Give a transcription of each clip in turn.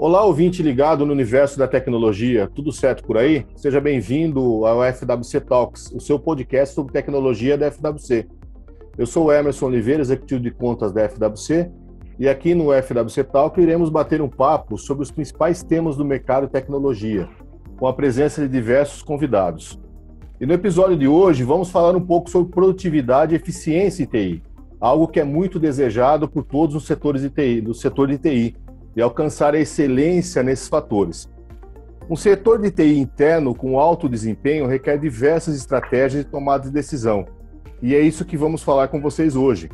Olá, ouvinte ligado no universo da tecnologia, tudo certo por aí? Seja bem-vindo ao FWC Talks, o seu podcast sobre tecnologia da FWC. Eu sou o Emerson Oliveira, executivo de contas da FWC, e aqui no FWC Talk iremos bater um papo sobre os principais temas do mercado de tecnologia, com a presença de diversos convidados. E no episódio de hoje vamos falar um pouco sobre produtividade e eficiência em TI, algo que é muito desejado por todos os setores de TI, do setor de TI e alcançar a excelência nesses fatores. Um setor de TI interno com alto desempenho requer diversas estratégias de tomada de decisão. E é isso que vamos falar com vocês hoje.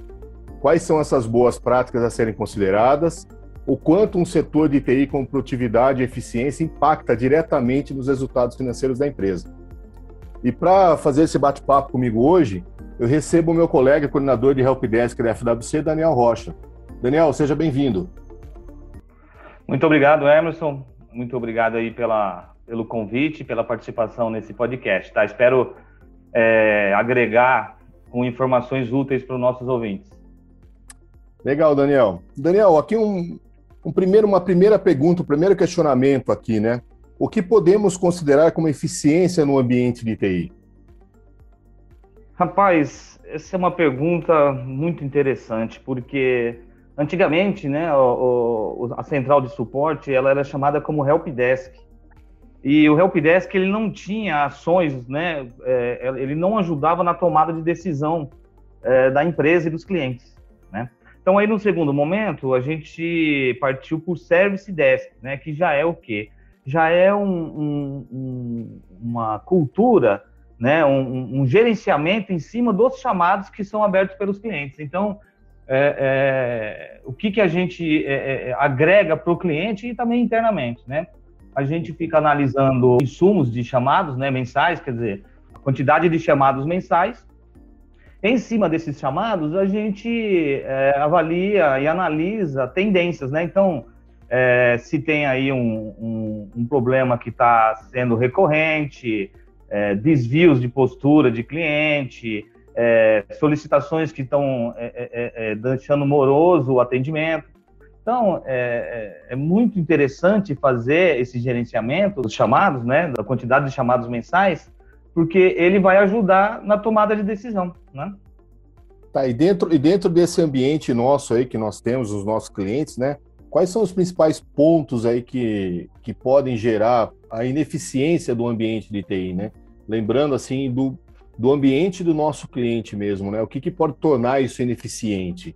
Quais são essas boas práticas a serem consideradas? O quanto um setor de TI com produtividade e eficiência impacta diretamente nos resultados financeiros da empresa. E para fazer esse bate-papo comigo hoje, eu recebo o meu colega coordenador de Helpdesk da FWC, Daniel Rocha. Daniel, seja bem-vindo. Muito obrigado, Emerson. Muito obrigado aí pela, pelo convite, pela participação nesse podcast. Tá? Espero é, agregar com informações úteis para os nossos ouvintes. Legal, Daniel. Daniel, aqui um, um primeiro, uma primeira pergunta, um primeiro questionamento aqui, né? O que podemos considerar como eficiência no ambiente de TI? Rapaz, essa é uma pergunta muito interessante, porque Antigamente, né, o, o, a central de suporte ela era chamada como helpdesk. E o helpdesk ele não tinha ações, né, é, ele não ajudava na tomada de decisão é, da empresa e dos clientes, né? Então aí no segundo momento a gente partiu por service desk, né, que já é o quê? Já é um, um, um, uma cultura, né, um, gerenciamento em cima dos chamados que são abertos pelos clientes. Então é, é, o que, que a gente é, é agrega para o cliente e também internamente, né? A gente fica analisando insumos de chamados né, mensais, quer dizer, a quantidade de chamados mensais. Em cima desses chamados, a gente é, avalia e analisa tendências, né? Então, é, se tem aí um, um, um problema que está sendo recorrente, desvios de postura de cliente, é, solicitações que estão é, é, é, é, deixando moroso o atendimento. Então, é, muito interessante fazer esse gerenciamento dos chamados, né, da quantidade de chamados mensais, porque ele vai ajudar na tomada de decisão, né? Tá, e dentro, e dentro desse ambiente nosso aí que nós temos, os nossos clientes, né, quais são os principais pontos aí que, que podem gerar a ineficiência do ambiente de TI, né? Lembrando, assim, do, do ambiente do nosso cliente mesmo, né? O que, que pode tornar isso ineficiente?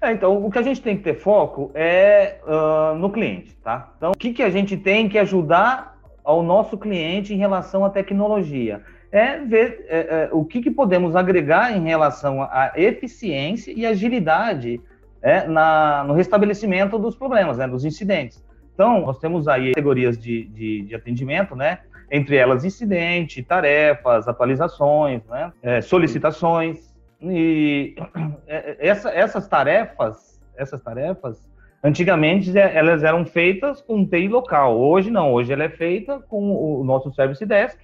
É, então, o que a gente tem que ter foco é uh, no cliente, tá? Então, o que, que a gente tem que ajudar ao nosso cliente em relação à tecnologia? É ver é, é, o que, que podemos agregar em relação à eficiência e agilidade é, na, no restabelecimento dos problemas, né, dos incidentes. Então, nós temos aí categorias de, de, de atendimento, né? Entre elas incidente, tarefas, atualizações, né? é, solicitações. E é, essa, essas tarefas, essas tarefas, antigamente é, elas eram feitas com TI local. Hoje não, hoje ela é feita com o nosso Service Desk,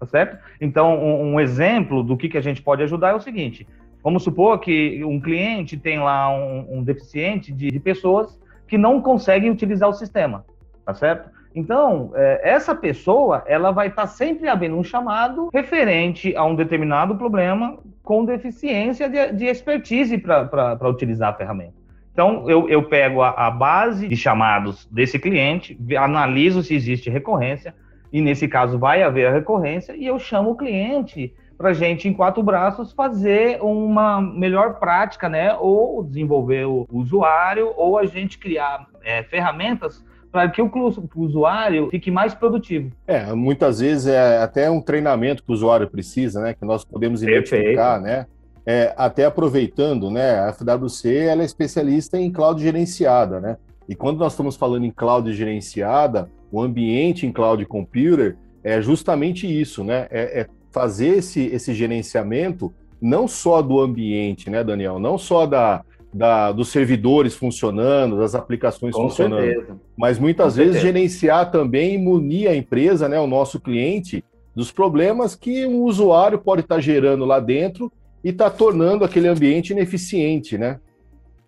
tá certo? Então, um, um exemplo do que, que a gente pode ajudar é o seguinte: vamos supor que um cliente tem lá um, um deficiente de, de pessoas que não conseguem utilizar o sistema, tá certo? Então, é, essa pessoa, ela vai estar tá sempre abrindo um chamado referente a um determinado problema com deficiência de, de expertise para utilizar a ferramenta. Então, eu, eu pego a, a, base de chamados desse cliente, analiso se existe recorrência, e nesse caso vai haver a recorrência, e eu chamo o cliente para a gente, em quatro braços, fazer uma melhor prática, né? Ou desenvolver o usuário, ou a gente criar é, ferramentas para que o, usuário fique mais produtivo. É, muitas vezes é até um treinamento que o usuário precisa, né? Que nós podemos identificar, né? É, até aproveitando, né? A FWC ela é especialista em cloud gerenciada, né? E quando nós estamos falando em cloud gerenciada, o ambiente em cloud computer é justamente isso, né? É, é fazer esse, esse gerenciamento não só do ambiente, né, Daniel? Não só da, da, dos servidores funcionando, das aplicações Com funcionando. Certeza. Mas muitas Com vezes certeza. gerenciar também e munir a empresa, né, o nosso cliente, dos problemas que um usuário pode estar gerando lá dentro e está tornando aquele ambiente ineficiente, né?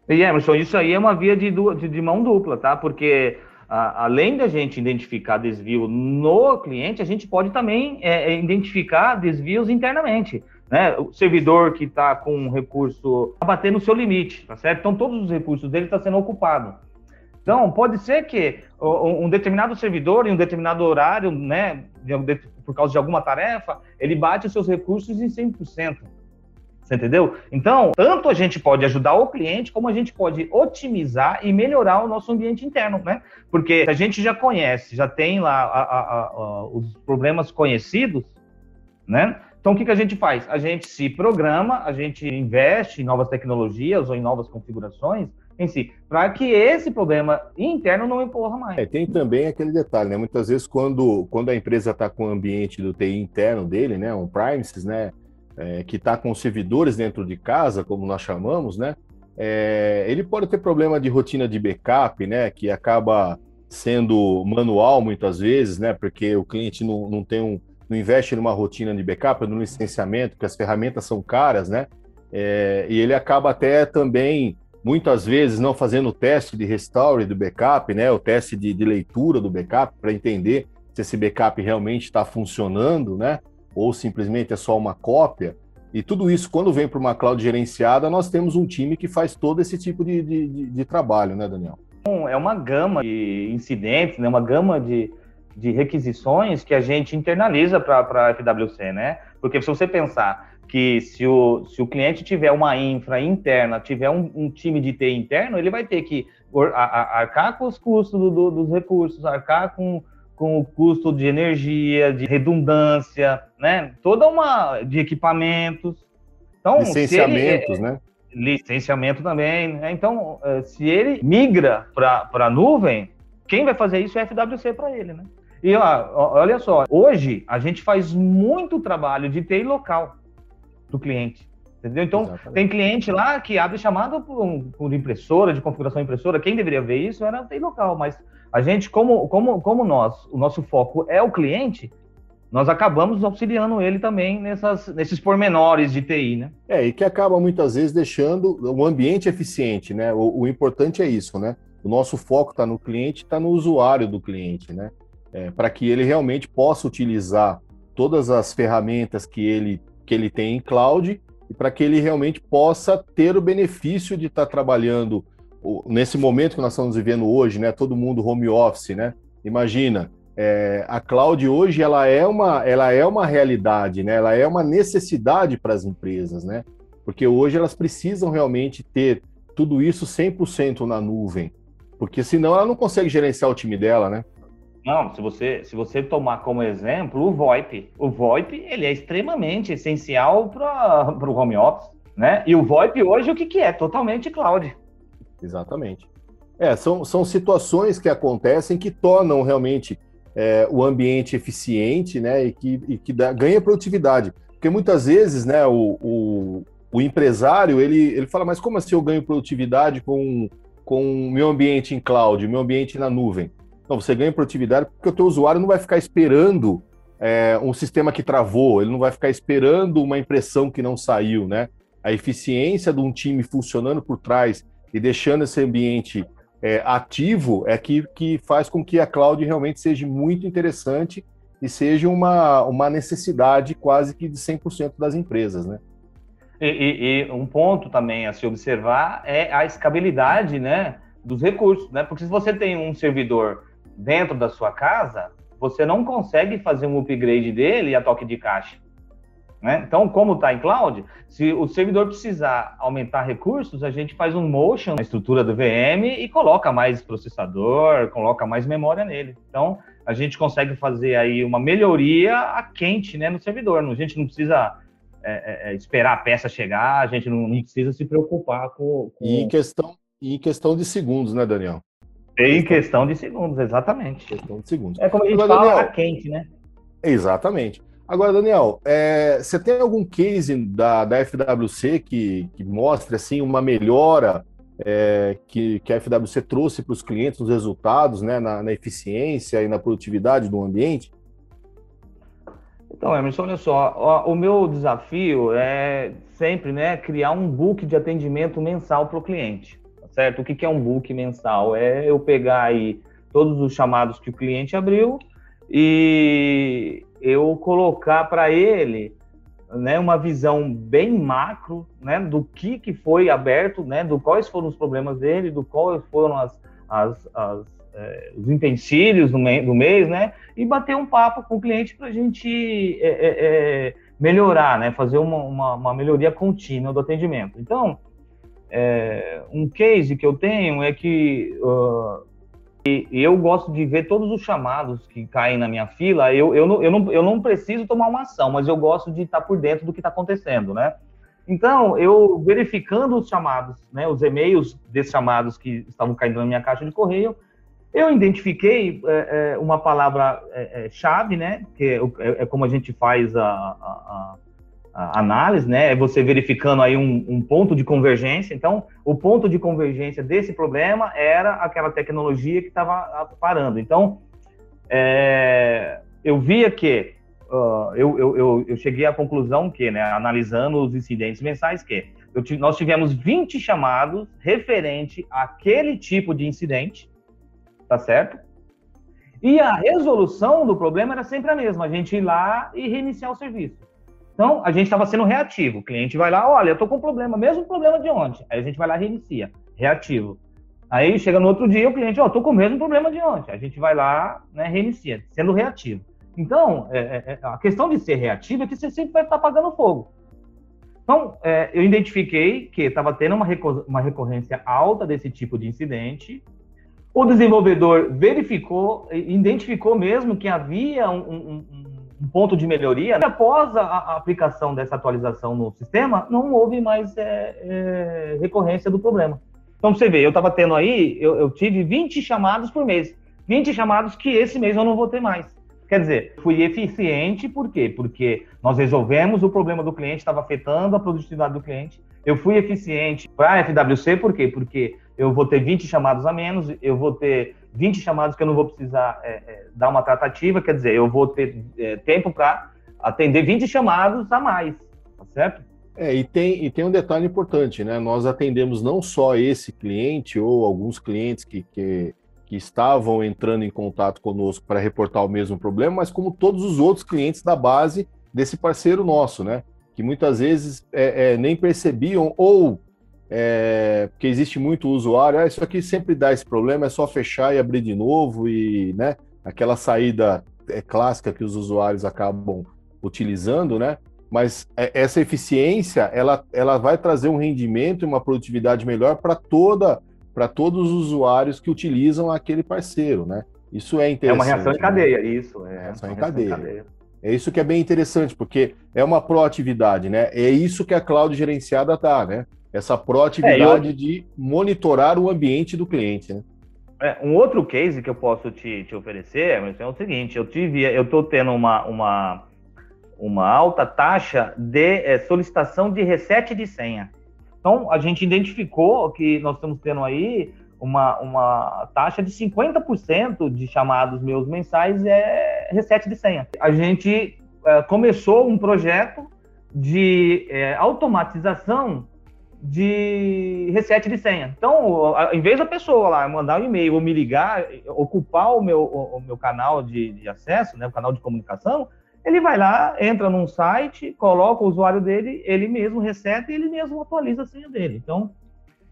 E Emerson, isso aí é uma via de, de, de mão dupla, tá? Porque a, além da gente identificar desvio no cliente, a gente pode também é, é identificar desvios internamente. Né? O servidor que está com um recurso tá batendo no seu limite, tá certo? Então todos os recursos dele estão tá sendo ocupados. Então pode ser que um determinado servidor em um determinado horário, né, por causa de alguma tarefa, ele bate os seus recursos em 100%. Você entendeu? Então, tanto a gente pode ajudar o cliente, como a gente pode otimizar e melhorar o nosso ambiente interno, né? Porque a gente já conhece, já tem lá a, a, a, os problemas conhecidos, né? Então, o que, que a gente faz? A gente se programa, a gente investe em novas tecnologias ou em novas configurações em si, para que esse problema interno não empurra mais. É, tem também aquele detalhe, né? Muitas vezes, quando, quando a empresa está com o ambiente do TI interno dele, né? Um premises, né? é, que está com servidores dentro de casa, como nós chamamos, né? É, ele pode ter problema de rotina de backup, né? Que acaba sendo manual muitas vezes, né? Porque o cliente não, não tem um, não investe numa rotina de backup, no licenciamento, porque as ferramentas são caras, né? É, e ele acaba até também muitas vezes não fazendo o teste de restore do backup, né? O teste de, de leitura do backup para entender se esse backup realmente está funcionando, né? ou simplesmente é só uma cópia. E tudo isso, quando vem para uma cloud gerenciada, nós temos um time que faz todo esse tipo de, de, de, trabalho, né, Daniel? É uma gama de incidentes, né, uma gama de, de requisições que a gente internaliza para a FWC, né? Porque se você pensar que se o, se o cliente tiver uma infra interna, tiver um, um time de TI interno, ele vai ter que arcar com os custos do, do, dos recursos, arcar com com o custo de energia, de redundância, né? Toda uma de equipamentos. Então, licenciamentos, ele, né? Licenciamento também. Né? Então, eh, se ele migra para a nuvem, quem vai fazer isso é a FWC para ele, né? E ó, olha só, hoje a gente faz muito trabalho de TI local do cliente. Entendeu? Então, Exatamente. tem cliente lá que abre chamada por, por impressora, de configuração impressora. Quem deveria ver isso era o TI local, mas a gente, como, como, como nós, o nosso foco é o cliente, nós acabamos auxiliando ele também nessas, nesses pormenores de TI, né? É, e que acaba muitas vezes deixando o ambiente eficiente, né? O, o importante é isso, né? O nosso foco está no cliente, está no usuário do cliente, né? É, para que ele realmente possa utilizar todas as ferramentas que ele, que ele tem em cloud e para que ele realmente possa ter o benefício de estar tá trabalhando nesse momento que nós estamos vivendo hoje, né, todo mundo home office, né? Imagina, é, a cloud hoje ela é uma, ela é uma realidade, né? Ela é uma necessidade para as empresas, né? Porque hoje elas precisam realmente ter tudo isso 100% na nuvem, porque senão ela não consegue gerenciar o time dela, né? Não, se você, se você tomar como exemplo o VoIP, o VoIP ele é extremamente essencial para o home office, né? E o VoIP hoje o que, que é? Totalmente cloud. Exatamente. É, são, são situações que acontecem que tornam realmente é, o ambiente eficiente, né, e que, e que dá, ganha produtividade. Porque muitas vezes, né, o, o, o, empresário, ele, ele fala, mas como assim eu ganho produtividade com, com o meu ambiente em cloud, o meu ambiente na nuvem? Não, você ganha produtividade porque o teu usuário não vai ficar esperando é, um sistema que travou, ele não vai ficar esperando uma impressão que não saiu, né? A eficiência de um time funcionando por trás e deixando esse ambiente é, ativo é que, que faz com que a cloud realmente seja muito interessante e seja uma, uma necessidade quase que de 100% das empresas, né? E, e, e, um ponto também a se observar é a escabilidade, né, dos recursos, né? Porque se você tem um servidor dentro da sua casa, você não consegue fazer um upgrade dele a toque de caixa. Né? Então, como está em cloud, se o servidor precisar aumentar recursos, a gente faz um motion na estrutura do VM e coloca mais processador, coloca mais memória nele. Então, a gente consegue fazer aí uma melhoria a quente né, no servidor. A gente não precisa é, é, é, esperar a peça chegar, a gente não, não precisa se preocupar com, com... E em questão, em questão de segundos, né, Daniel? Em questão de segundos, exatamente. Questão de segundos. É como a gente Agora, fala, Daniel, a quente, né? Exatamente. Agora, Daniel, é, você tem algum case da, da FWC que, que mostre assim, uma melhora é, que, que a FWC trouxe para os clientes nos resultados, né, na, na, eficiência e na produtividade do ambiente? Então, Emerson, olha só, o, o meu desafio é sempre né, criar um book de atendimento mensal para o cliente, tá certo? O que, que é um book mensal? É eu pegar aí todos os chamados que o cliente abriu e eu colocar para ele né, uma visão bem macro né, do que, que foi aberto, né, do quais foram os problemas dele, do quais foram as, as, as é, os utensílios do, do, mês, né, e bater um papo com o cliente para a gente é, é, é, melhorar, né, fazer uma, uma, uma, melhoria contínua do atendimento. Então, é, um case que eu tenho é que uh, eu gosto de ver todos os chamados que caem na minha fila. Eu, eu, não, eu, não, eu não preciso tomar uma ação, mas eu gosto de estar por dentro do que está acontecendo, né? Então, eu verificando os chamados, né, os e-mails desses chamados que estavam caindo na minha caixa de correio, eu identifiquei é, é, uma palavra-chave, é, é né, que é, é, é, como a gente faz a, a, análise, né? É você verificando aí um, um, ponto de convergência. Então, o ponto de convergência desse problema era aquela tecnologia que estava parando. Então, é, eu via que uh, eu, eu, eu, cheguei à conclusão que, né, analisando os incidentes mensais, que eu, nós tivemos 20 chamados referente àquele tipo de incidente, tá certo? E a resolução do problema era sempre a mesma, a gente ir lá e reiniciar o serviço. Então, a gente estava sendo reativo. O cliente vai lá, olha, eu estou com um problema, mesmo problema de ontem. Aí a gente vai lá e reinicia, reativo. Aí chega no outro dia, o cliente, ó, oh, estou com o mesmo problema de ontem. A gente vai lá, né, reinicia, sendo reativo. Então, é, é, é, a questão de ser reativo é que você sempre vai estar apagando fogo. Então, é, eu identifiquei que estava tendo uma, uma recorrência alta desse tipo de incidente. O desenvolvedor verificou, identificou mesmo que havia um, um, um um ponto de melhoria. Após a, a, aplicação dessa atualização no sistema, não houve mais é, é, recorrência do problema. Então, você vê, eu estava tendo aí, eu, eu, tive 20 chamados por mês. 20 chamados que esse mês eu não vou ter mais. Quer dizer, fui eficiente, por quê? Porque nós resolvemos o problema do cliente, estava afetando a produtividade do cliente. Eu fui eficiente para a FWC, por quê? Porque eu vou ter 20 chamados a menos, eu vou ter 20 chamados que eu não vou precisar é, é, dar uma tratativa, quer dizer, eu vou ter é, tempo para atender 20 chamados a mais, tá certo? É, e tem, e tem um detalhe importante, né? Nós atendemos não só esse cliente ou alguns clientes que, que, que estavam entrando em contato conosco para reportar o mesmo problema, mas como todos os outros clientes da base desse parceiro nosso, né? Que muitas vezes é, é, nem percebiam ou é, porque existe muito usuário, ah, isso aqui sempre dá esse problema, é só fechar e abrir de novo, e né, aquela saída é, clássica que os usuários acabam utilizando, né? Mas é, essa eficiência, ela, ela vai trazer um rendimento e uma produtividade melhor para toda para todos os usuários que utilizam aquele parceiro, né? Isso é interessante. É uma reação em cadeia, né? isso. É, reação, em, cadeia. em cadeia. É isso que é bem interessante, porque é uma proatividade, né? É isso que a cloud gerenciada tá, né? Essa proatividade é, eu... de monitorar o ambiente do cliente. Né? É, um outro case que eu posso te, te oferecer é o seguinte: eu tive, eu estou tendo uma, uma, uma alta taxa de é, solicitação de reset de senha. Então, a gente identificou que nós estamos tendo aí uma, uma taxa de 50% de chamados meus mensais é reset de senha. A gente é, começou um projeto de é, automatização de reset de senha. Então, em vez da pessoa lá mandar um e-mail ou me ligar, ocupar o meu, o, meu canal de, de, acesso, né, o canal de comunicação, ele vai lá, entra num site, coloca o usuário dele, ele mesmo reseta e ele mesmo atualiza a senha dele. Então,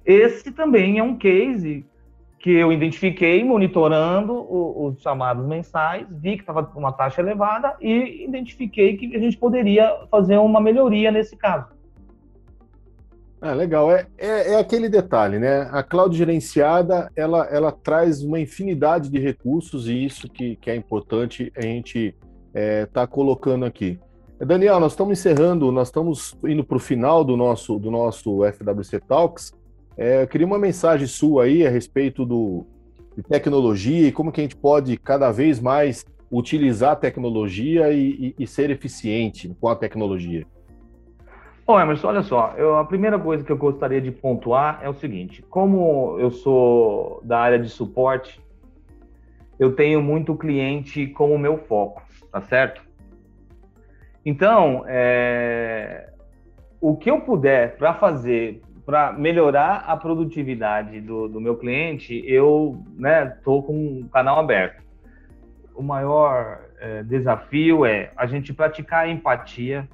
esse também é um case que eu identifiquei monitorando os chamados mensais, vi que estava com uma taxa elevada e identifiquei que a gente poderia fazer uma melhoria nesse caso. Ah, legal. É, é, é, aquele detalhe, né? A cloud gerenciada, ela, ela traz uma infinidade de recursos e isso que, que é importante a gente é, tá colocando aqui. Daniel, nós estamos encerrando, nós estamos indo para o final do nosso, do nosso FWC Talks. É, eu queria uma mensagem sua aí a respeito do, de tecnologia e como que a gente pode cada vez mais utilizar a tecnologia e, e, e ser eficiente com a tecnologia. Bom, Emerson, olha só, eu, a primeira coisa que eu gostaria de pontuar é o seguinte: como eu sou da área de suporte, eu tenho muito cliente como meu foco, tá certo? Então, é, o que eu puder para fazer para melhorar a produtividade do, do meu cliente, eu estou né, com um canal aberto. O maior é, desafio é a gente praticar a empatia,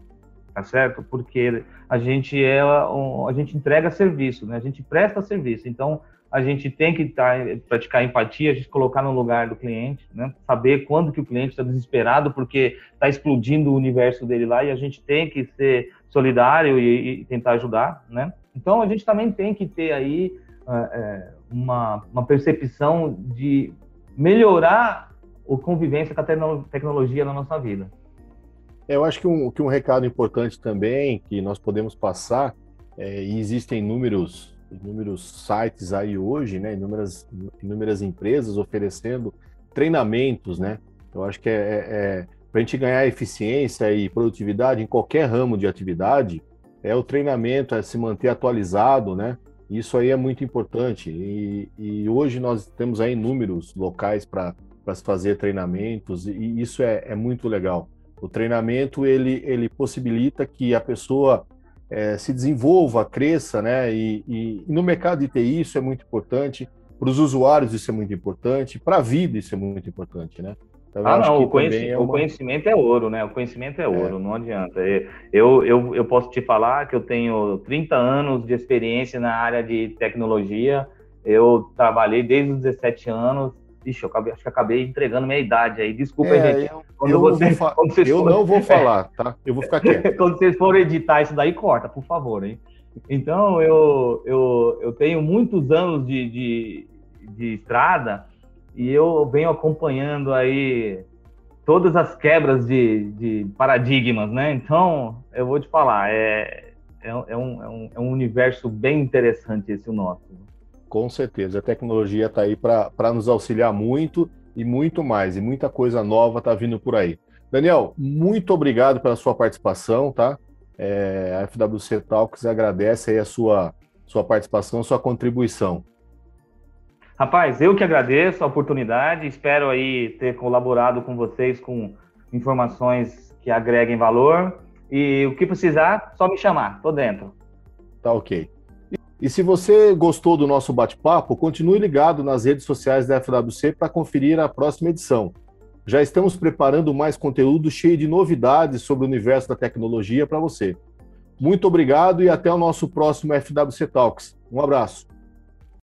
tá certo? Porque a gente é a gente entrega serviço, né? A gente presta serviço. Então a gente tem que tá, praticar empatia, a gente colocar no lugar do cliente, né? Saber quando que o cliente está desesperado porque está explodindo o universo dele lá e a gente tem que ser solidário e, e tentar ajudar, né? Então a gente também tem que ter aí é, uma, uma percepção de melhorar a convivência com a tecnologia na nossa vida. Eu acho que um, que um recado importante também que nós podemos passar, é, e existem inúmeros, inúmeros sites aí hoje, né, inúmeras, inúmeras empresas oferecendo treinamentos, né? Eu acho que é, é, é para a gente ganhar eficiência e produtividade em qualquer ramo de atividade, é o treinamento, é se manter atualizado, né? Isso aí é muito importante. E, e hoje nós temos aí inúmeros locais para se fazer treinamentos, e isso é, é muito legal. O treinamento ele, ele possibilita que a pessoa é, se desenvolva, cresça, né? E, e, e, no mercado de TI isso é muito importante, para os usuários isso é muito importante, para a vida isso é muito importante, né? Então, ah, não, o, conhecimento, é uma... o conhecimento é ouro, né? O conhecimento é, ouro, é. não adianta. Eu, eu, eu posso te falar que eu tenho 30 anos de experiência na área de tecnologia, eu trabalhei desde os 17 anos, Ixi, eu acabei, acho que acabei entregando minha idade aí. Desculpa, é, gente. Eu, quando eu, você, fa... quando eu for... não vou falar, tá? Eu vou ficar quieto. quando vocês forem editar isso daí, corta, por favor, hein? Então, eu, eu, eu tenho muitos anos de, de, de estrada e eu venho acompanhando aí todas as quebras de, de paradigmas, né? Então, eu vou te falar, é, é, é, um, é, um, é um universo bem interessante esse o nosso. Com certeza, a tecnologia está aí para nos auxiliar muito e muito mais, e muita coisa nova está vindo por aí. Daniel, muito obrigado pela sua participação, tá? É, a FWC Talks agradece aí a sua, sua participação, sua contribuição. Rapaz, eu que agradeço a oportunidade, espero aí ter colaborado com vocês com informações que agreguem valor. E o que precisar, só me chamar, tô dentro. Tá ok. E se você gostou do nosso bate-papo, continue ligado nas redes sociais da FWC para conferir a próxima edição. Já estamos preparando mais conteúdo cheio de novidades sobre o universo da tecnologia para você. Muito obrigado e até o nosso próximo FWC Talks. Um abraço.